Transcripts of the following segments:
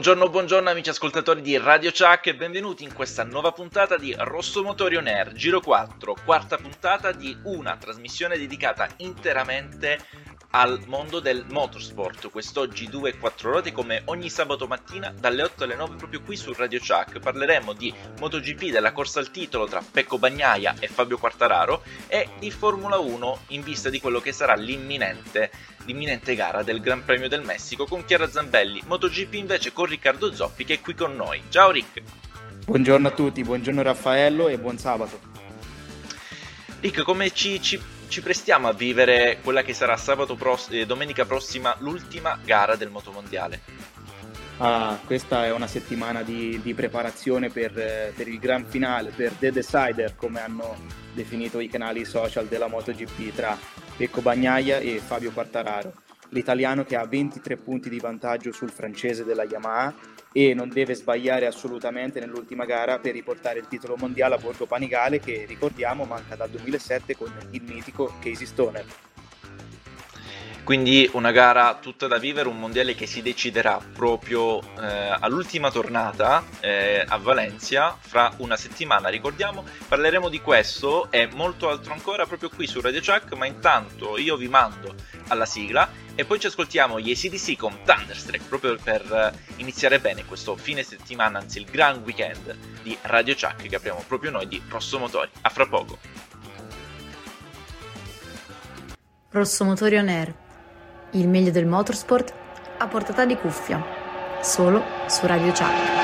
Buongiorno, buongiorno amici ascoltatori di Radio Chuck e benvenuti in questa nuova puntata di Rosso Motori On Air, Giro 4, quarta puntata di una trasmissione dedicata interamente al mondo del motorsport. Quest'oggi 2 e 4 ruote come ogni sabato mattina dalle 8 alle 9 proprio qui su Radio Chuck. Parleremo di MotoGP della corsa al titolo tra Pecco Bagnaia e Fabio Quartararo e di Formula 1 in vista di quello che sarà l'imminente, l'imminente gara del Gran Premio del Messico con Chiara Zambelli. MotoGP invece con Riccardo Zoppi che è qui con noi. Ciao Rick! Buongiorno a tutti, buongiorno Raffaello e buon sabato. Rick, come ci, ci ci prestiamo a vivere quella che sarà sabato pross- eh, domenica prossima l'ultima gara del motomondiale. Ah, questa è una settimana di, di preparazione per, eh, per, il gran finale, per The Decider, come hanno definito i canali social della MotoGP tra Pecco Bagnaia e Fabio Quartararo, l'italiano che ha 23 punti di vantaggio sul francese della Yamaha e non deve sbagliare assolutamente nell'ultima gara per riportare il titolo mondiale a Borgo Panigale che ricordiamo manca dal 2007 con il mitico Casey Stoner. Quindi una gara tutta da vivere, un mondiale che si deciderà proprio eh, all'ultima tornata eh, a Valencia fra una settimana. Ricordiamo, parleremo di questo e molto altro ancora proprio qui su Radio Chuck, ma intanto io vi mando alla sigla e poi ci ascoltiamo gli ACDC con Thunderstruck proprio per eh, iniziare bene questo fine settimana, anzi il gran weekend di Radio Chuck che apriamo proprio noi di Rosso Motori. A fra poco. Rosso Motori On Air il meglio del motorsport a portata di cuffia, solo su Radio Chuck.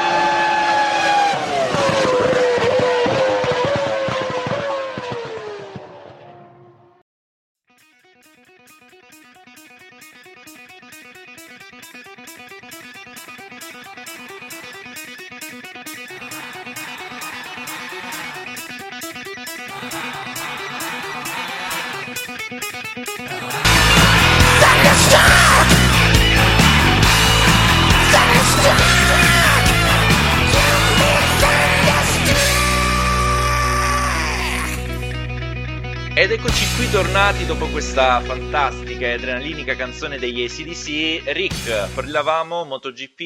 Questa fantastica e adrenalinica canzone degli ACDC. Rick, parlavamo MotoGP.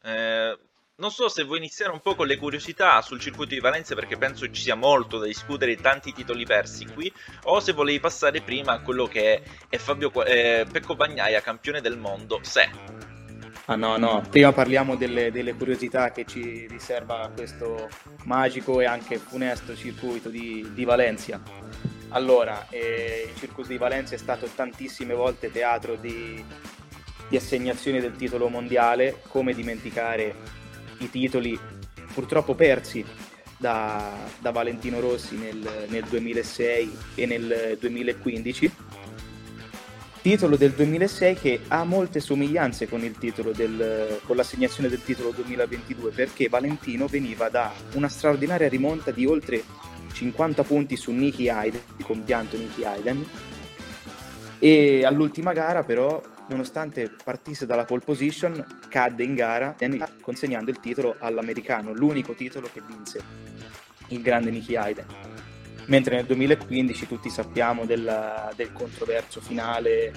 Eh, non so se vuoi iniziare un po' con le curiosità sul circuito di Valencia perché penso ci sia molto da discutere, tanti titoli persi qui, o se volevi passare prima a quello che è Fabio eh, Pecco Bagnaia, campione del mondo, se. Ah no, no, prima parliamo delle, delle, curiosità che ci riserva questo magico e anche funesto circuito di, di Valencia. Allora, eh, il Circus di Valencia è stato tantissime volte teatro di, di assegnazioni del titolo mondiale, come dimenticare i titoli purtroppo persi da, da Valentino Rossi nel, nel 2006 e nel 2015 titolo del 2006 che ha molte somiglianze con, del, con, l'assegnazione del titolo 2022 perché Valentino veniva da una straordinaria rimonta di oltre 50 punti su Nicky Hayden, compianto Nicky Hayden, e all'ultima gara però, nonostante partisse dalla pole position, cadde in gara consegnando il titolo all'americano, l'unico titolo che vinse il grande Nicky Hayden. Mentre nel 2015 tutti sappiamo del, del controverso finale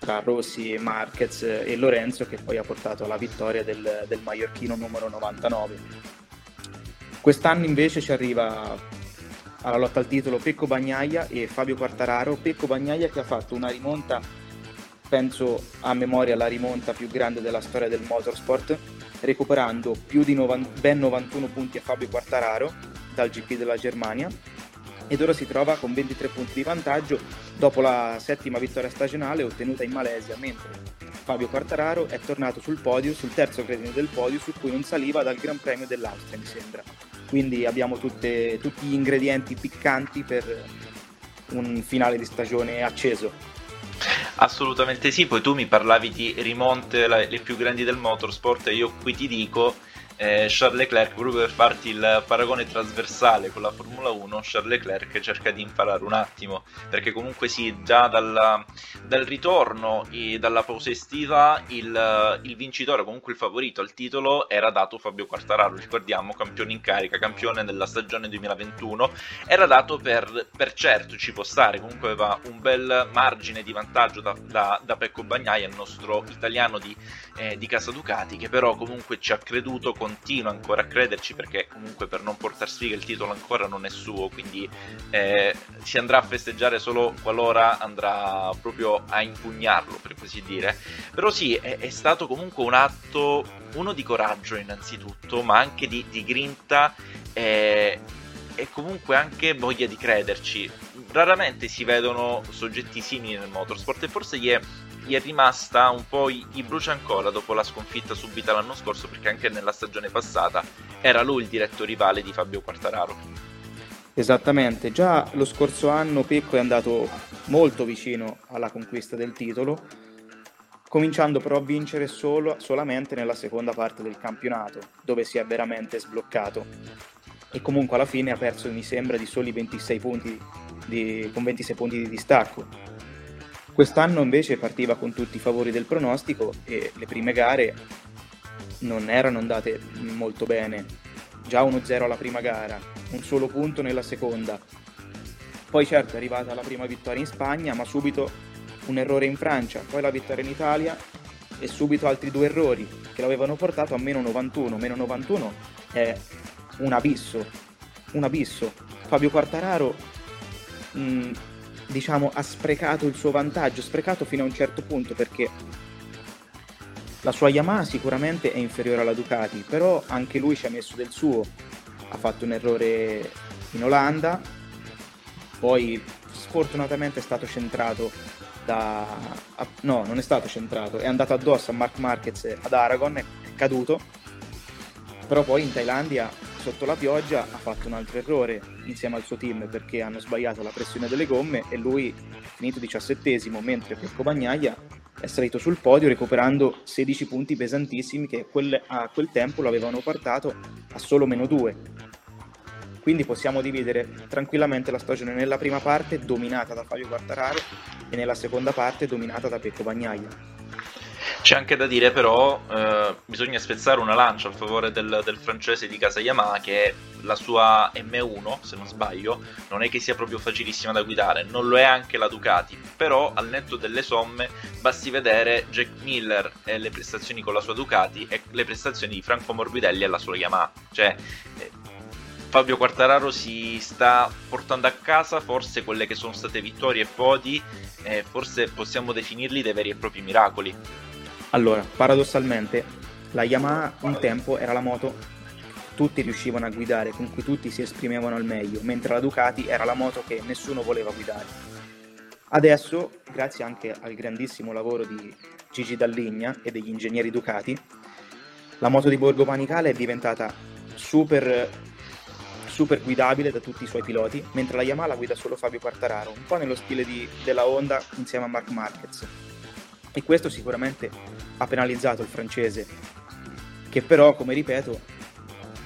tra Rossi, Marquez e Lorenzo che poi ha portato alla vittoria del, del maiorchino numero 99. Quest'anno invece ci arriva alla lotta al titolo Pecco Bagnaia e Fabio Quartararo. Pecco Bagnaia che ha fatto una rimonta, penso a memoria la rimonta più grande della storia del motorsport, recuperando più di 90, ben 91 punti a Fabio Quartararo dal GP della Germania. Ed ora si trova con 23 punti di vantaggio. Dopo la settima vittoria stagionale ottenuta in Malesia, mentre Fabio Quartararo è tornato sul podio, sul terzo gradino del podio, su cui non saliva dal Gran Premio dell'Austria, mi sembra quindi abbiamo tutte, tutti gli ingredienti piccanti per un finale di stagione acceso. Assolutamente sì, poi tu mi parlavi di rimonte le più grandi del motorsport e io qui ti dico eh, Charles Leclerc, proprio per farti il paragone trasversale con la Formula 1, Charles Leclerc cerca di imparare un attimo, perché comunque sì, già dalla, dal ritorno e dalla pausa estiva il, il, vincitore, comunque il favorito al titolo era dato Fabio Quartararo, ricordiamo, campione in carica, campione della stagione 2021, era dato per, per certo, ci può stare, comunque aveva un bel margine di vantaggio da, da, da Pecco Bagnaia, il nostro italiano di, eh, di Casa Ducati, che però comunque ci ha creduto con continua ancora a crederci perché comunque per non portare sfiga il titolo ancora non è suo, quindi eh, si andrà a festeggiare solo qualora andrà proprio a impugnarlo, per così dire. Però sì, è, è stato comunque un atto, uno di coraggio innanzitutto, ma anche di, di grinta e, e comunque anche voglia di crederci. Raramente si vedono soggetti simili nel motorsport e forse gli è gli è rimasta un po' gli brucia ancora dopo la sconfitta subita l'anno scorso perché anche nella stagione passata era lui il diretto rivale di Fabio Quartararo. Esattamente, già lo scorso anno Pecco è andato molto vicino alla conquista del titolo, cominciando però a vincere solo, solamente nella seconda parte del campionato, dove si è veramente sbloccato. E comunque alla fine ha perso, mi sembra, di soli 26 punti di, con 26 punti di distacco Quest'anno invece partiva con tutti i favori del pronostico e le prime gare non erano andate molto bene. Già 1-0 alla prima gara, un solo punto nella seconda. Poi certo è arrivata la prima vittoria in Spagna, ma subito un errore in Francia, poi la vittoria in Italia e subito altri due errori che l'avevano portato a meno 91. Meno 91 è un abisso, un abisso. Fabio Quartararo mh, diciamo, ha sprecato il suo vantaggio, sprecato fino a un certo punto perché la sua Yamaha sicuramente è inferiore alla Ducati, però anche lui ci ha messo del suo, ha fatto un errore in Olanda, poi sfortunatamente è stato centrato da... no, non è stato centrato, è andato addosso a Mark Marquez ad Aragon, è caduto, però poi in Thailandia sotto la pioggia ha fatto un altro errore insieme al suo team perché hanno sbagliato la pressione delle gomme e lui è finito diciassettesimo mentre Pecco Bagnaia è salito sul podio recuperando 16 punti pesantissimi che quel, a quel tempo lo avevano portato a solo meno 2 quindi possiamo dividere tranquillamente la stagione nella prima parte dominata da Fabio Quartararo e nella seconda parte dominata da Pecco Bagnaia. C'è anche da dire però, eh, bisogna spezzare una lancia a favore del, del, francese di casa Yamaha che la sua M1, se non sbaglio, non è che sia proprio facilissima da guidare, non lo è anche la Ducati, però al netto delle somme basti vedere Jack Miller e le prestazioni con la sua Ducati e le prestazioni di Franco Morbidelli e la sua Yamaha, cioè eh, Fabio Quartararo si sta portando a casa forse quelle che sono state vittorie e podi, eh, forse possiamo definirli dei veri e propri miracoli. Allora, paradossalmente, la Yamaha un tempo era la moto che tutti riuscivano a guidare, con cui tutti si esprimevano al meglio, mentre la Ducati era la moto che nessuno voleva guidare. Adesso, grazie anche al grandissimo lavoro di Gigi Dalligna e degli ingegneri Ducati, la moto di Borgo Panicale è diventata super, super guidabile da tutti i suoi piloti, mentre la Yamaha la guida solo Fabio Quartararo, un po' nello stile di, della Honda insieme a Mark Marquez e questo sicuramente ha penalizzato il francese, che però, come ripeto,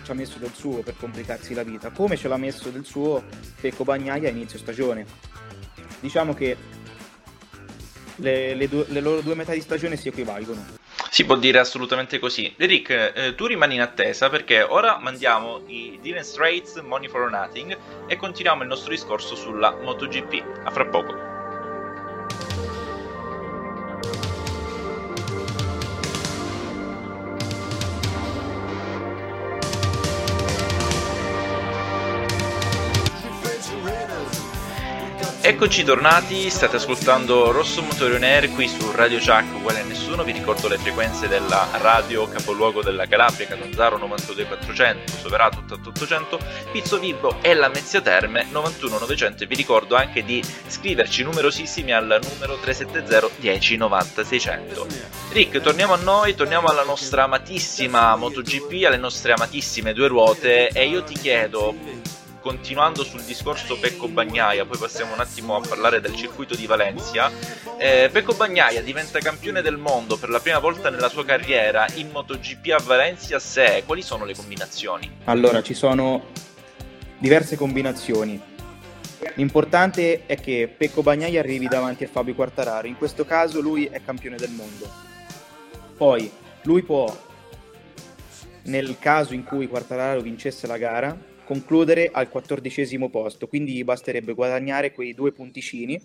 ci ha messo del suo per complicarsi la vita, come ce l'ha messo del suo Pecco Bagnaia a inizio stagione. Diciamo che le, le, due, le loro due metà di stagione si equivalgono. Si può dire assolutamente così. Rick, eh, tu rimani in attesa perché ora mandiamo i Dylan Straits Money for Nothing e continuiamo il nostro discorso sulla MotoGP. A fra poco. Eccoci tornati, state ascoltando Rosso Motori On Air qui su Radio Chuck uguale a nessuno, vi ricordo le frequenze della radio capoluogo della Calabria, Catanzaro 92400, Soverato 8800, Pizzo Vibo e la Mezzia Terme 91900 e vi ricordo anche di scriverci numerosissimi al numero 370 10 90 600. Rick, torniamo a noi, torniamo alla nostra amatissima MotoGP, alle nostre amatissime due ruote e io ti chiedo continuando sul discorso Pecco Bagnaia, poi passiamo un attimo a parlare del circuito di Valencia. Eh, Pecco Bagnaia diventa campione del mondo per la prima volta nella sua carriera in MotoGP a Valencia se quali sono le combinazioni? Allora, ci sono diverse combinazioni. L'importante è che Pecco Bagnaia arrivi davanti a Fabio Quartararo, in questo caso lui è campione del mondo. Poi lui può, nel caso in cui Quartararo vincesse la gara, concludere al quattordicesimo posto, quindi gli basterebbe guadagnare quei due punticini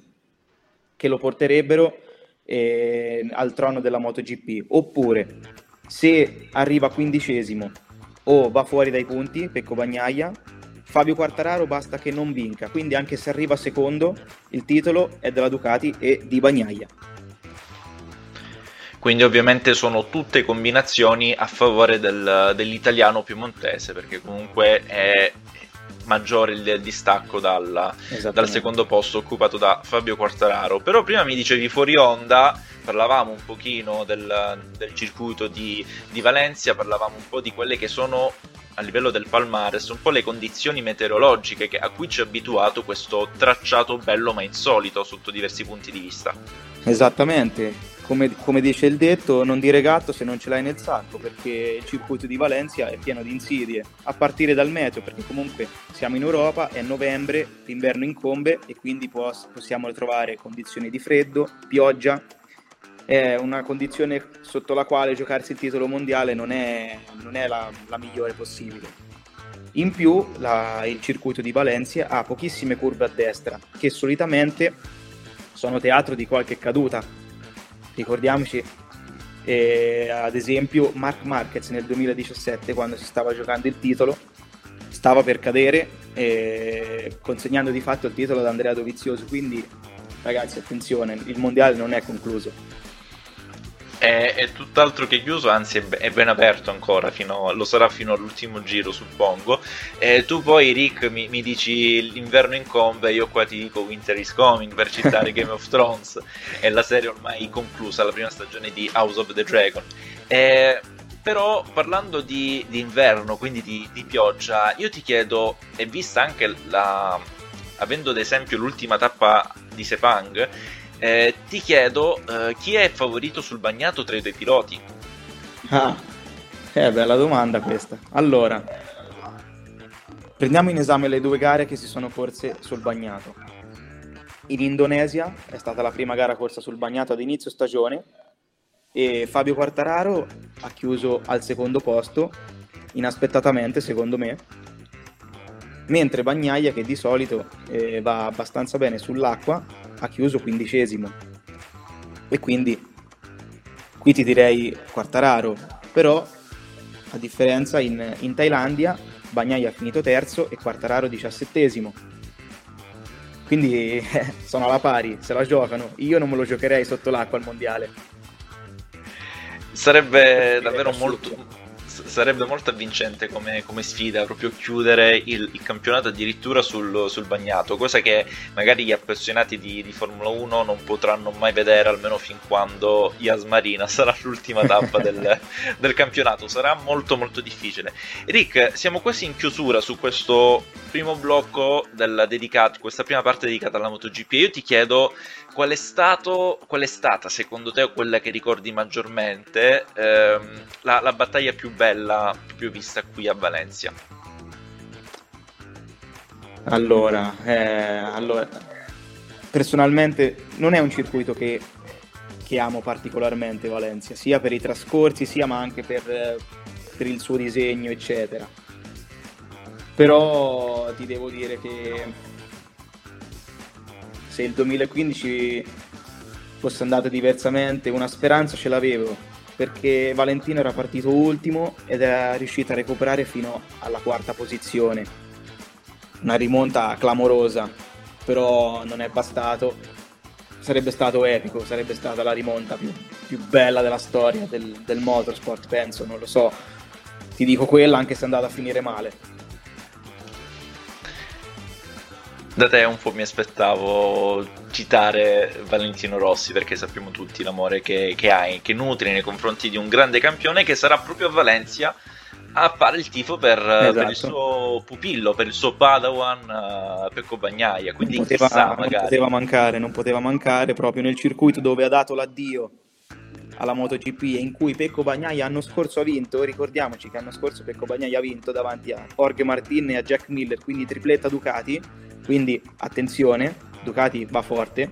che lo porterebbero eh, al trono della MotoGP. Oppure, se arriva quindicesimo o va fuori dai punti, Pecco Bagnaia, Fabio Quartararo basta che non vinca, quindi anche se arriva secondo, il titolo è della Ducati e di Bagnaia. Quindi ovviamente sono tutte combinazioni a favore del, dell'italiano piemontese, perché comunque è maggiore il distacco dal, dal, secondo posto occupato da Fabio Quartararo. Però prima mi dicevi fuori onda, parlavamo un pochino del, del circuito di, di Valencia, parlavamo un po' di quelle che sono a livello del palmares un po' le condizioni meteorologiche che, a cui ci ha abituato questo tracciato bello ma insolito sotto diversi punti di vista. Esattamente, come, come, dice il detto, non dire gatto se non ce l'hai nel sacco, perché il circuito di Valencia è pieno di insidie, a partire dal meteo, perché comunque siamo in Europa, è novembre, l'inverno incombe e quindi possiamo trovare condizioni di freddo, pioggia, è una condizione sotto la quale giocarsi il titolo mondiale non è, non è la, la, migliore possibile. In più la, il circuito di Valencia ha pochissime curve a destra che solitamente sono teatro di qualche caduta. Ricordiamoci eh, ad esempio Mark Marquez nel 2017 quando si stava giocando il titolo stava per cadere eh, consegnando di fatto il titolo ad Andrea Dovizioso. Quindi ragazzi attenzione il mondiale non è concluso è, è, tutt'altro che chiuso, anzi è, è, ben aperto ancora, fino, lo sarà fino all'ultimo giro suppongo. E tu poi Rick mi, mi dici l'inverno incombe, io qua ti dico Winter is Coming per citare Game of Thrones, è la serie ormai conclusa, la prima stagione di House of the Dragon. E, però parlando di, di inverno, quindi di, di, pioggia, io ti chiedo, e vista anche la... avendo ad esempio l'ultima tappa di Sepang, eh, ti chiedo eh, chi è favorito sul bagnato tra i tuoi piloti? Ah, è bella domanda questa. Allora, prendiamo in esame le due gare che si sono corse sul bagnato. In Indonesia è stata la prima gara corsa sul bagnato ad inizio stagione e Fabio Quartararo ha chiuso al secondo posto, inaspettatamente secondo me, mentre Bagnaia che di solito eh, va abbastanza bene sull'acqua ha chiuso quindicesimo. E quindi qui ti direi Quartararo. Però a differenza in, in Thailandia Bagnaia ha finito terzo e Quartararo diciassettesimo. Quindi eh, sono alla pari, se la giocano. Io non me lo giocherei sotto l'acqua al mondiale. Sarebbe davvero molto sarebbe molto avvincente come, come sfida proprio chiudere il, il campionato addirittura sul, sul, bagnato, cosa che magari gli appassionati di, di, Formula 1 non potranno mai vedere almeno fin quando Yas Marina sarà l'ultima tappa del, del campionato, sarà molto molto difficile. Rick, siamo quasi in chiusura su questo primo blocco dedicato, questa prima parte dedicata alla MotoGP. Io ti chiedo qual è, stato, qual è stata secondo te quella che ricordi maggiormente ehm, la, la, battaglia più bella, più vista qui a Valencia? Allora, eh, allora, personalmente non è un circuito che, che, amo particolarmente Valencia, sia per i trascorsi, sia ma anche per, per il suo disegno, eccetera. Però ti devo dire che se il 2015 fosse andato diversamente, una speranza ce l'avevo, perché Valentino era partito ultimo ed era riuscito a recuperare fino alla quarta posizione. Una rimonta clamorosa, però non è bastato. Sarebbe stato epico, sarebbe stata la rimonta più, più bella della storia del, del motorsport, penso, non lo so. Ti dico quella anche se è andata a finire male. Da te un po' mi aspettavo citare Valentino Rossi perché sappiamo tutti l'amore che, che hai, che nutri nei confronti di un grande campione che sarà proprio a Valencia a fare il tifo per, esatto. per, il suo pupillo, per il suo Padawan uh, Pecco Bagnaia. Quindi non poteva, chissà, non poteva mancare, non poteva mancare proprio nel circuito dove ha dato l'addio alla MotoGP e in cui Pecco Bagnaia l'anno scorso ha vinto, ricordiamoci che l'anno scorso Pecco Bagnaia ha vinto davanti a Jorge Martin e a Jack Miller, quindi tripletta Ducati, quindi attenzione, Ducati va forte.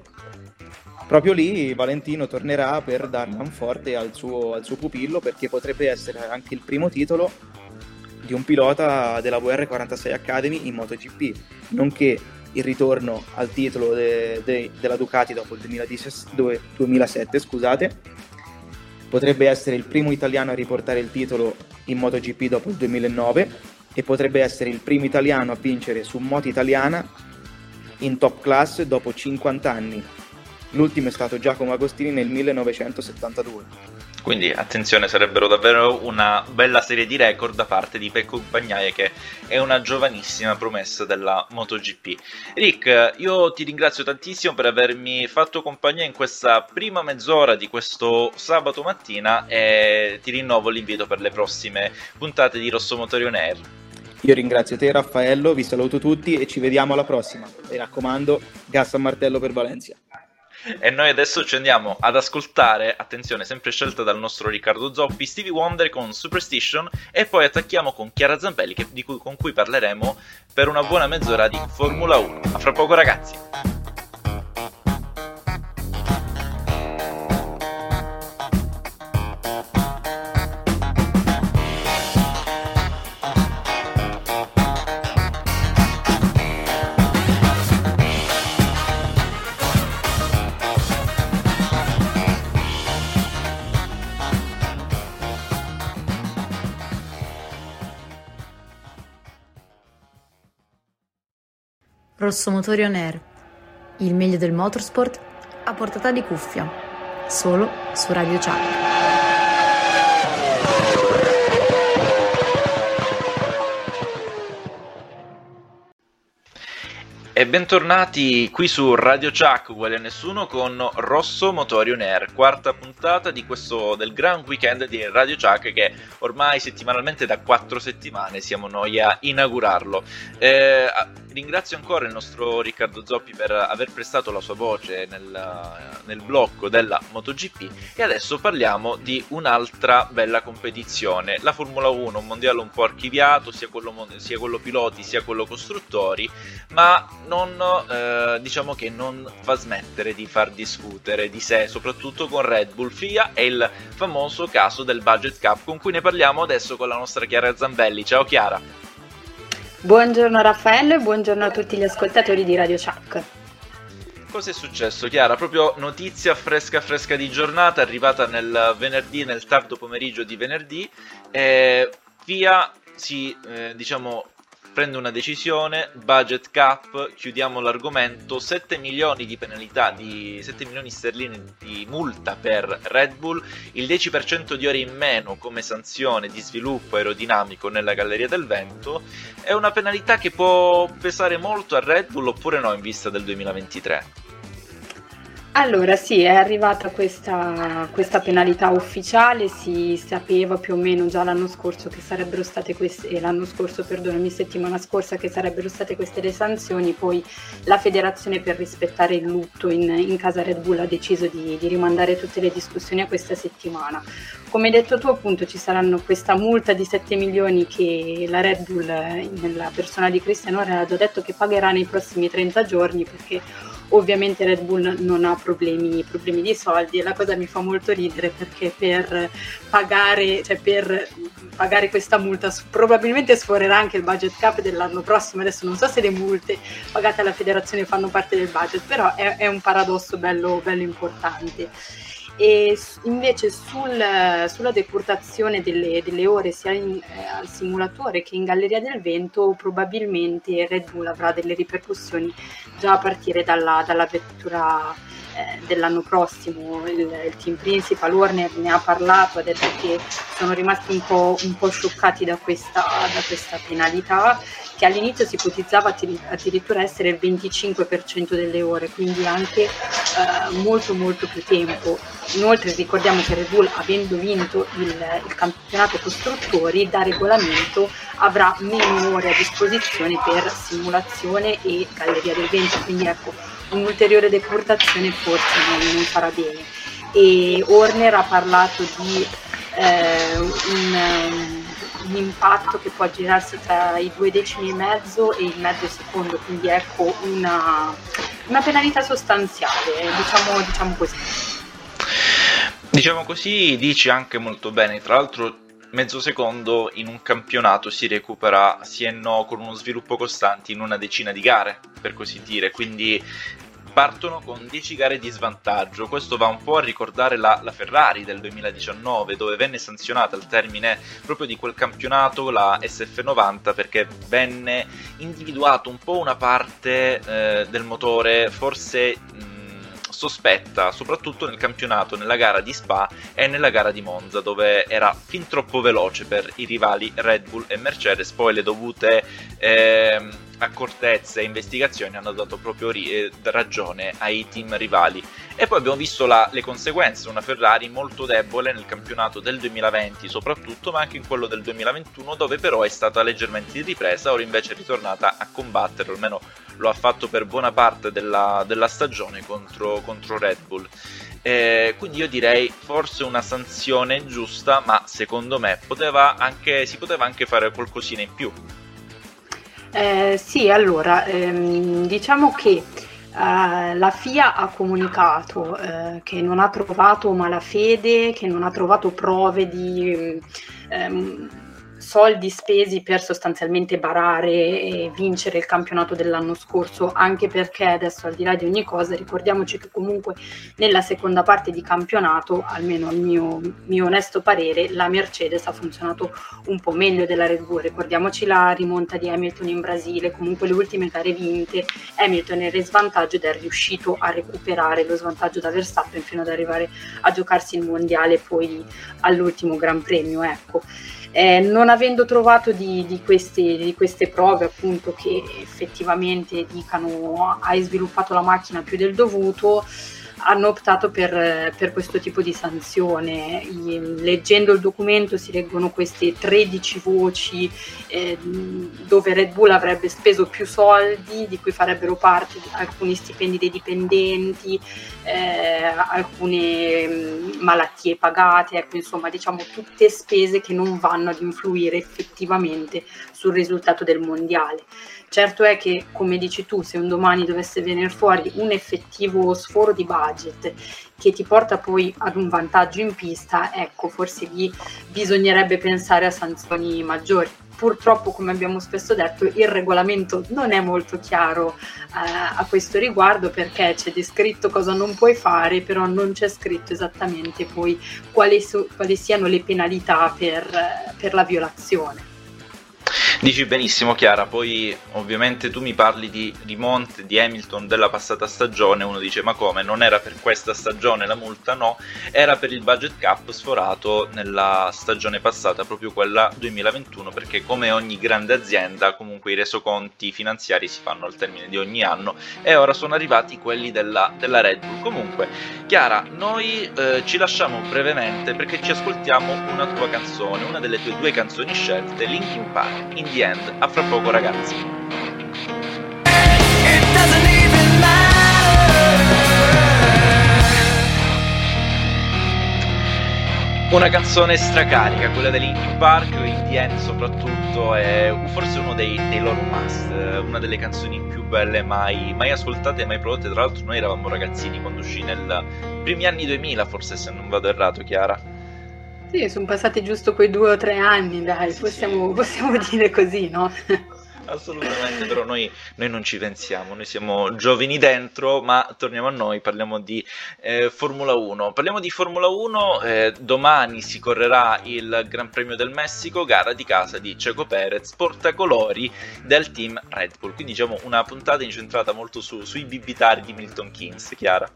Proprio lì Valentino tornerà per dar manforte al suo, al suo pupillo perché potrebbe essere anche il primo titolo di un pilota della VR46 Academy in MotoGP, nonché il ritorno al titolo de, de, della Ducati dopo il 2017, 2007, scusate, potrebbe essere il primo italiano a riportare il titolo in MotoGP dopo il 2009 e potrebbe essere il primo italiano a vincere su moto italiana in top class dopo 50 anni. L'ultimo è stato Giacomo Agostini nel 1972. Quindi attenzione, sarebbero davvero una bella serie di record da parte di Pecco Bagnaia che è una giovanissima promessa della MotoGP. Rick, io ti ringrazio tantissimo per avermi fatto compagnia in questa prima mezz'ora di questo sabato mattina e ti rinnovo l'invito per le prossime puntate di Rosso Motori On Air. Io ringrazio te Raffaello, vi saluto tutti e ci vediamo alla prossima. Mi raccomando, gas a martello per Valencia. E noi adesso ci andiamo ad ascoltare, attenzione, sempre scelta dal nostro Riccardo Zoppi, Stevie Wonder con Superstition e poi attacchiamo con Chiara Zampelli che, cui, con cui parleremo per una buona mezz'ora di Formula 1. A fra poco ragazzi! Rosso Motori On Air. Il meglio del motorsport a portata di cuffia. Solo su Radio Chuck. E bentornati qui su Radio Chuck, uguale a nessuno, con Rosso Motorion Air, quarta puntata questo, del gran weekend di Radio Chuck che ormai settimanalmente da quattro settimane siamo noi a inaugurarlo. Eh, ringrazio ancora il nostro Riccardo Zoppi per aver prestato la sua voce nel, nel blocco della MotoGP e adesso parliamo di un'altra bella competizione, la Formula 1, un mondiale un po' archiviato, sia quello, sia quello piloti sia quello costruttori, ma non, eh, diciamo che non fa smettere di far discutere di sé, soprattutto con Red Bull FIA e il famoso caso del budget cap con cui ne parliamo adesso con la nostra Chiara Zambelli. Ciao Chiara! Buongiorno Raffaello e buongiorno a tutti gli ascoltatori di Radio Chuck. Cosa è successo, Chiara? Proprio notizia fresca fresca di giornata, arrivata nel venerdì, nel tardo pomeriggio di venerdì. Eh, via si, eh, diciamo, prende una decisione, budget cap, chiudiamo l'argomento, 7 milioni di penalità, di 7 milioni sterline di multa per Red Bull, il 10% di ore in meno come sanzione di sviluppo aerodinamico nella galleria del vento, è una penalità che può pesare molto a Red Bull oppure no in vista del 2023? Allora sì, è arrivata questa, questa, penalità ufficiale, si sapeva più o meno già l'anno scorso che sarebbero state queste, eh, l'anno scorso, perdonami, settimana scorsa che sarebbero state queste le sanzioni, poi la federazione per rispettare il lutto in, in casa Red Bull ha deciso di, di, rimandare tutte le discussioni a questa settimana. Come hai detto tu appunto ci saranno questa multa di 7 milioni che la Red Bull eh, nella persona di Cristiano ha già detto che pagherà nei prossimi 30 giorni perché Ovviamente Red Bull non ha problemi, problemi, di soldi e la cosa mi fa molto ridere perché per pagare, cioè per pagare questa multa probabilmente sforerà anche il budget cap dell'anno prossimo. Adesso non so se le multe pagate alla federazione fanno parte del budget, però è, è un paradosso bello, bello importante e invece sul, sulla decurtazione delle, delle ore sia in, eh, al simulatore che in Galleria del Vento probabilmente Red Bull avrà delle ripercussioni già a partire dalla, dalla vettura eh, dell'anno prossimo. Il, il, team principal Warner ne ha parlato, ha detto che sono rimasti un po', un po scioccati da questa, da questa penalità che all'inizio si ipotizzava addirittura essere il 25% delle ore, quindi anche eh, molto molto più tempo. Inoltre ricordiamo che Red Bull avendo vinto il, il campionato costruttori da regolamento avrà meno ore a disposizione per simulazione e galleria del vento, quindi ecco un'ulteriore decurtazione forse non, non farà bene. E Horner ha parlato di eh, un, un, impatto che può girarsi tra i due decimi e mezzo e il mezzo secondo, quindi ecco una, una penalità sostanziale, diciamo, diciamo così. Diciamo così, dici anche molto bene, tra l'altro mezzo secondo in un campionato si recupera sì e no con uno sviluppo costante in una decina di gare, per così dire, quindi partono con 10 gare di svantaggio. Questo va un po' a ricordare la, la, Ferrari del 2019, dove venne sanzionata al termine proprio di quel campionato la SF90 perché venne individuato un po' una parte eh, del motore, forse. Mh, sospetta, soprattutto nel campionato, nella gara di Spa e nella gara di Monza, dove era fin troppo veloce per i rivali Red Bull e Mercedes. Poi le dovute eh, accortezze e investigazioni hanno dato proprio ri- eh, ragione ai team rivali. E poi abbiamo visto la, le conseguenze, una Ferrari molto debole nel campionato del 2020 soprattutto, ma anche in quello del 2021, dove però è stata leggermente ripresa, ora invece è ritornata a combattere, almeno lo ha fatto per buona parte della, della stagione contro, contro, Red Bull. Eh, quindi io direi forse una sanzione giusta, ma secondo me poteva anche, si poteva anche fare qualcosina in più. Eh, sì, allora, ehm, diciamo che eh, la FIA ha comunicato eh, che non ha trovato malafede, che non ha trovato prove di... Ehm, soldi spesi per sostanzialmente barare e vincere il campionato dell'anno scorso, anche perché adesso al di là di ogni cosa ricordiamoci che comunque nella seconda parte di campionato, almeno al mio, mio onesto parere, la Mercedes ha funzionato un po' meglio della Red Bull. Ricordiamoci la rimonta di Hamilton in Brasile, comunque le ultime gare vinte, Hamilton era in svantaggio ed è riuscito a recuperare lo svantaggio da Verstappen fino ad arrivare a giocarsi il mondiale poi all'ultimo Gran Premio. Ecco. Eh, non avendo trovato di, di, queste, di, queste, prove appunto che effettivamente dicano hai sviluppato la macchina più del dovuto, hanno optato per, per, questo tipo di sanzione. Leggendo il documento si leggono queste 13 voci eh, dove Red Bull avrebbe speso più soldi, di cui farebbero parte alcuni stipendi dei dipendenti, eh, alcune mm, malattie pagate, ecco, insomma diciamo tutte spese che non vanno ad influire effettivamente sul risultato del mondiale. Certo è che, come dici tu, se un domani dovesse venire fuori un effettivo sforo di budget che ti porta poi ad un vantaggio in pista, ecco, forse lì bisognerebbe pensare a sanzioni maggiori. Purtroppo, come abbiamo spesso detto, il regolamento non è molto chiaro eh, a questo riguardo perché c'è descritto cosa non puoi fare, però non c'è scritto esattamente poi quali, so- quali siano le penalità per, per la violazione. Dici benissimo Chiara, poi ovviamente tu mi parli di rimonte di Hamilton della passata stagione, uno dice ma come, non era per questa stagione la multa? No, era per il budget cap sforato nella stagione passata, proprio quella 2021, perché come ogni grande azienda comunque i resoconti finanziari si fanno al termine di ogni anno e ora sono arrivati quelli della, della Red Bull. Comunque Chiara, noi eh, ci lasciamo brevemente perché ci ascoltiamo una tua canzone, una delle tue due canzoni scelte, Linkin Park in the end. A fra poco ragazzi. Una canzone stracarica, quella di Linkin Park, in the end soprattutto, è forse uno dei, dei, loro must, una delle canzoni più belle mai, mai ascoltate e mai prodotte. Tra l'altro noi eravamo ragazzini quando uscì nei primi anni 2000, forse se non vado errato, Chiara. Sì, sono passati giusto quei due o tre anni, dai, sì, possiamo, sì. possiamo dire così, no? Assolutamente, però noi, noi, non ci pensiamo, noi siamo giovani dentro, ma torniamo a noi, parliamo di eh, Formula 1. Parliamo di Formula 1, eh, domani si correrà il Gran Premio del Messico, gara di casa di Ceco Perez, portacolori del team Red Bull. Quindi diciamo una puntata incentrata molto su, sui bibitari di Milton Keynes, Chiara.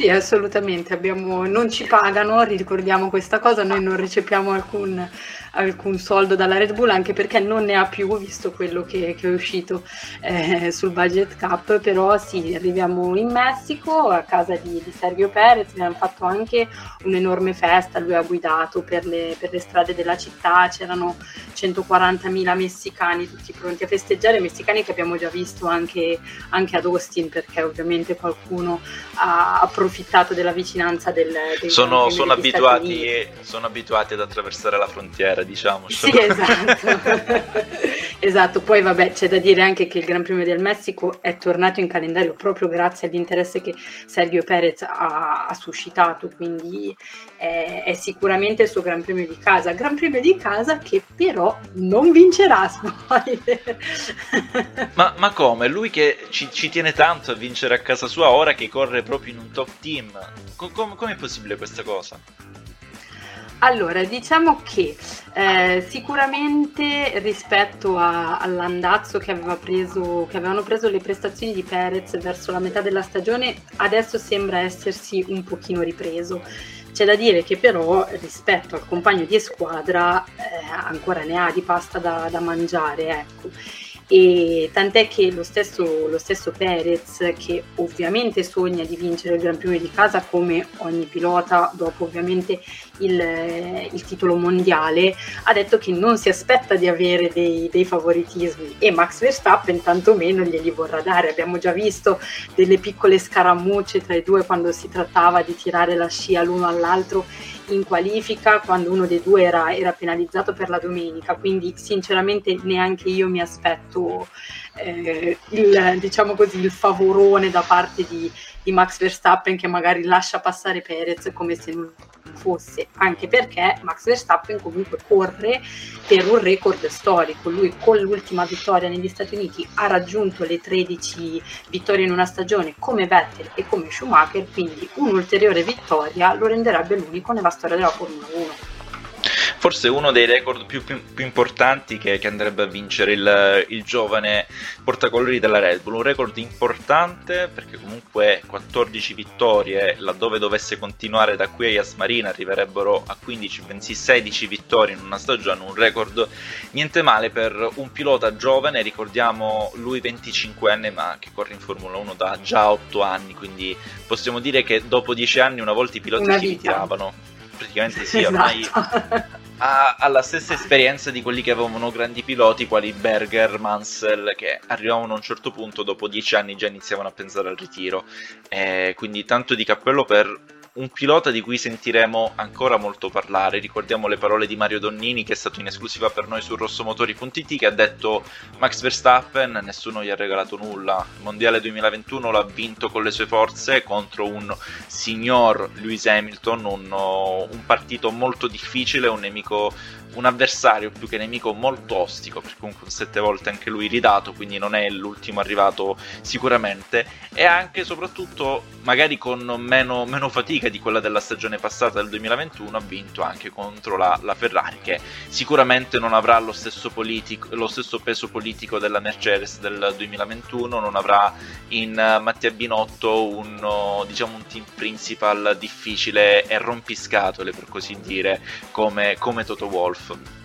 Sì, assolutamente, abbiamo, non ci pagano, ricordiamo questa cosa, noi non riceviamo alcun, alcun soldo dalla Red Bull, anche perché non ne ha più, visto quello che, che è uscito eh, sul budget cap, però sì, arriviamo in Messico a casa di, di Sergio Perez, hanno fatto anche un'enorme festa, lui ha guidato per le, per le strade della città, c'erano 140.000 messicani tutti pronti a festeggiare, messicani che abbiamo già visto anche, anche ad Austin, perché ovviamente qualcuno ha approfittato della vicinanza del... del sono, sono abituati, sono abituati ad attraversare la frontiera, diciamo. Sì, esatto. esatto, poi vabbè c'è da dire anche che il Gran Premio del Messico è tornato in calendario proprio grazie all'interesse che Sergio Perez ha, ha suscitato, quindi è, è, sicuramente il suo Gran Premio di casa. Gran Premio di casa che però non vincerà, spoiler. ma, ma come? Lui che ci, ci, tiene tanto a vincere a casa sua ora che corre proprio in un top team. Com- com- com'è possibile questa cosa? Allora, diciamo che eh, sicuramente rispetto a, all'andazzo che, aveva preso, che avevano preso le prestazioni di Perez verso la metà della stagione, adesso sembra essersi un pochino ripreso. C'è da dire che però rispetto al compagno di squadra eh, ancora ne ha di pasta da, da mangiare, ecco e tant'è che lo stesso, lo stesso Perez, che ovviamente sogna di vincere il Gran Premio di casa come ogni pilota dopo ovviamente il, il titolo mondiale, ha detto che non si aspetta di avere dei, dei favoritismi e Max Verstappen tantomeno glieli vorrà dare. Abbiamo già visto delle piccole scaramucce tra i due quando si trattava di tirare la scia l'uno all'altro in qualifica quando uno dei due era, era penalizzato per la domenica, quindi sinceramente neanche io mi aspetto eh, il, diciamo così, il favorone da parte di, di Max Verstappen che magari lascia passare Perez come se non fosse, anche perché Max Verstappen comunque corre per un record storico. Lui con l'ultima vittoria negli Stati Uniti ha raggiunto le 13 vittorie in una stagione come Vettel e come Schumacher, quindi un'ulteriore vittoria lo renderebbe l'unico nella storia della Formula 1 forse uno dei record più, più, più importanti che, che, andrebbe a vincere il, il, giovane portacolori della Red Bull. Un record importante perché comunque 14 vittorie, laddove dovesse continuare da qui a Yas Marina arriverebbero a 15, bensì 16 vittorie in una stagione, un record niente male per un pilota giovane, ricordiamo lui 25enne ma che corre in Formula 1 da già 8 anni, quindi possiamo dire che dopo 10 anni una volta i piloti si ritiravano praticamente sì, ormai esatto ha, ha, la stessa esperienza di quelli che avevano grandi piloti quali Berger, Mansell, che arrivavano a un certo punto, dopo dieci anni già iniziavano a pensare al ritiro. Eh, quindi tanto di cappello per un pilota di cui sentiremo ancora molto parlare. Ricordiamo le parole di Mario Donnini, che è stato in esclusiva per noi su rossomotori.it, che ha detto Max Verstappen, nessuno gli ha regalato nulla. Il Mondiale 2021 l'ha vinto con le sue forze contro un signor Lewis Hamilton, un, un partito molto difficile, un nemico un avversario più che nemico molto ostico, perché comunque sette volte anche lui ridato, quindi non è l'ultimo arrivato sicuramente, e anche soprattutto magari con meno, meno fatica di quella della stagione passata del 2021 ha vinto anche contro la, la Ferrari, che sicuramente non avrà lo stesso, politico, lo stesso, peso politico della Mercedes del 2021, non avrà in Mattia Binotto un, diciamo, un team principal difficile e rompiscatole per così dire come, come Toto Wolff golf.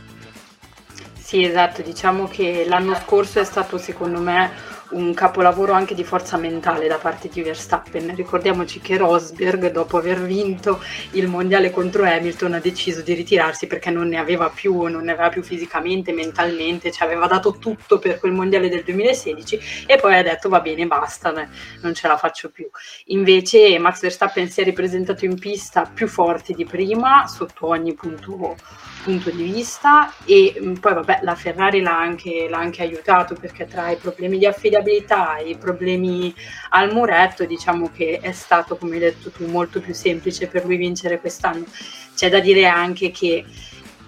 Sì, esatto, diciamo che l'anno scorso è stato secondo me un capolavoro anche di forza mentale da parte di Verstappen. Ricordiamoci che Rosberg, dopo aver vinto il mondiale contro Hamilton, ha deciso di ritirarsi perché non ne aveva più, non ne aveva più fisicamente, mentalmente, ci aveva dato tutto per quel mondiale del 2016 e poi ha detto va bene, basta, non ce la faccio più. Invece Max Verstappen si è ripresentato in pista più forte di prima, sotto ogni punto punto di vista e mm, poi vabbè la Ferrari l'ha anche, l'ha anche, aiutato perché tra i problemi di affidabilità e i problemi al muretto diciamo che è stato come hai detto tu molto più semplice per lui vincere quest'anno. C'è da dire anche che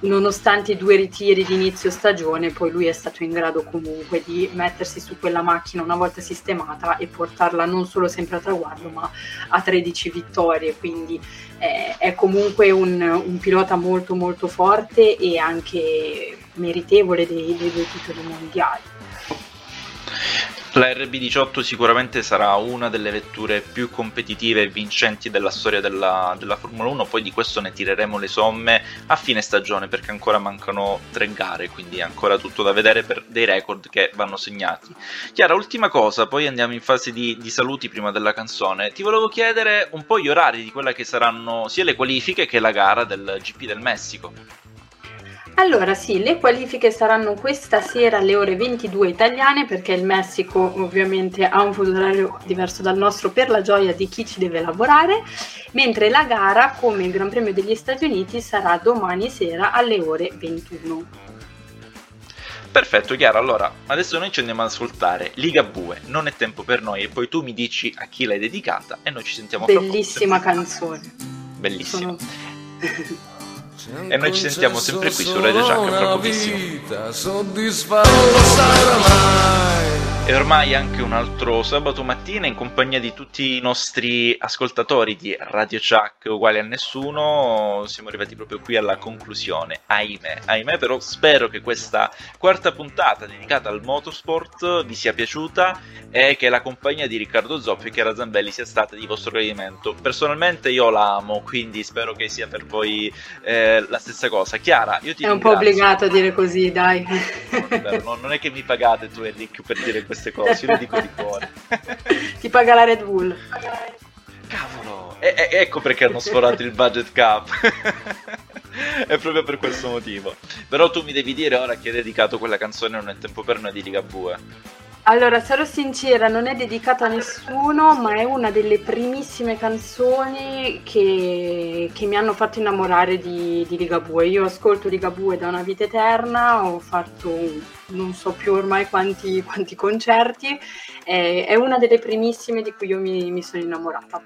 nonostante i due ritiri di inizio stagione, poi lui è stato in grado comunque di mettersi su quella macchina una volta sistemata e portarla non solo sempre a traguardo, ma a 13 vittorie. Quindi è, è comunque un, un, pilota molto molto forte e anche meritevole dei, dei due titoli mondiali. La RB18 sicuramente sarà una delle vetture più competitive e vincenti della storia della, della, Formula 1, poi di questo ne tireremo le somme a fine stagione perché ancora mancano tre gare, quindi è ancora tutto da vedere per dei record che vanno segnati. Chiara, ultima cosa, poi andiamo in fase di, di saluti prima della canzone. Ti volevo chiedere un po' gli orari di quella che saranno sia le qualifiche che la gara del GP del Messico. Allora sì, le qualifiche saranno questa sera alle ore 22 italiane perché il Messico ovviamente ha un fuso orario diverso dal nostro per la gioia di chi ci deve lavorare, mentre la gara come il Gran Premio degli Stati Uniti sarà domani sera alle ore 21. Perfetto, Chiara. Allora, adesso noi ci andiamo ad ascoltare Liga Bue, non è tempo per noi, e poi tu mi dici a chi l'hai dedicata e noi ci sentiamo Bellissima canzone. Bellissima. Sono... E noi ci sentiamo sempre qui su Radio Jack fra pochissimo. E ormai anche un altro sabato mattina in compagnia di tutti i nostri ascoltatori di Radio Chuck uguali a nessuno siamo arrivati proprio qui alla conclusione, ahimè, ahimè però spero che questa quarta puntata dedicata al motorsport vi sia piaciuta e che la compagnia di Riccardo Zoppi e Chiara Zambelli sia stata di vostro gradimento. Personalmente io la amo, quindi spero che sia per voi eh, la stessa cosa. Chiara, io ti È un po' obbligato a dire così, dai. No, non è che mi pagate tu e Rick per dire questo queste cose, io le dico di cuore. Ti paga la Red Bull. Cavolo, e, e, ecco perché hanno sforato il budget cap. è proprio per questo motivo. Però tu mi devi dire ora che hai dedicato quella canzone Non è tempo per noi di Ligabue. Allora, sarò sincera, non è dedicata a nessuno, ma è una delle primissime canzoni che, che mi hanno fatto innamorare di, di Ligabue. Io ascolto Ligabue da una vita eterna, ho fatto non so più ormai quanti, quanti concerti, è, è, una delle primissime di cui io mi, mi sono innamorata.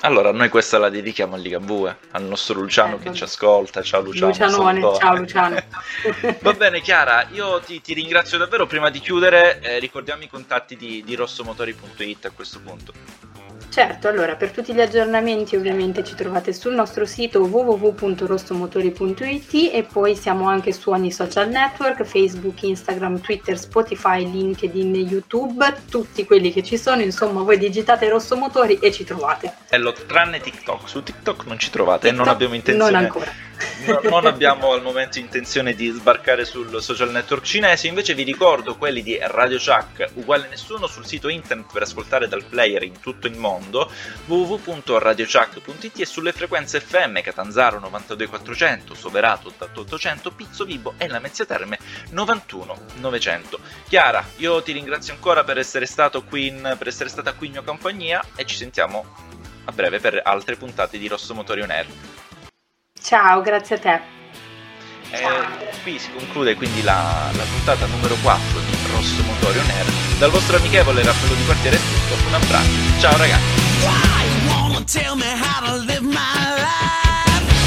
Allora, noi questa la dedichiamo a Ligabue, al nostro Luciano ecco. che ci ascolta. Ciao Luciano. Lucianone, ciao Luciano. Va bene, Chiara, io ti, ti, ringrazio davvero. Prima di chiudere, eh, ricordiamo i contatti di, di rossomotori.it a questo punto. Certo, allora per tutti gli aggiornamenti ovviamente ci trovate sul nostro sito www.rossomotori.it e poi siamo anche su ogni social network, Facebook, Instagram, Twitter, Spotify, LinkedIn, YouTube, tutti quelli che ci sono, insomma voi digitate Rosso Motori e ci trovate. E lo tranne TikTok, su TikTok non ci trovate TikTok, e non abbiamo intenzione. Non ancora no, non abbiamo al momento intenzione di sbarcare sul social network cinese, invece vi ricordo quelli di Radio Chuck, uguale nessuno, sul sito internet per ascoltare dal player in tutto il mondo, www.radiochuck.it e sulle frequenze FM Catanzaro 92400, Soverato 8800, Pizzo Vibo e la Mezzia Terme 91900. Chiara, io ti ringrazio ancora per essere, in, per essere stata qui in mia compagnia e ci sentiamo a breve per altre puntate di Rosso Motori On Air. Ciao, grazie a te. Eh, qui si conclude quindi la, la, puntata numero 4 di Rosso Motorio Nerd. Dal vostro amichevole Raffaello di Quartiere è tutto, un abbraccio. Ciao ragazzi.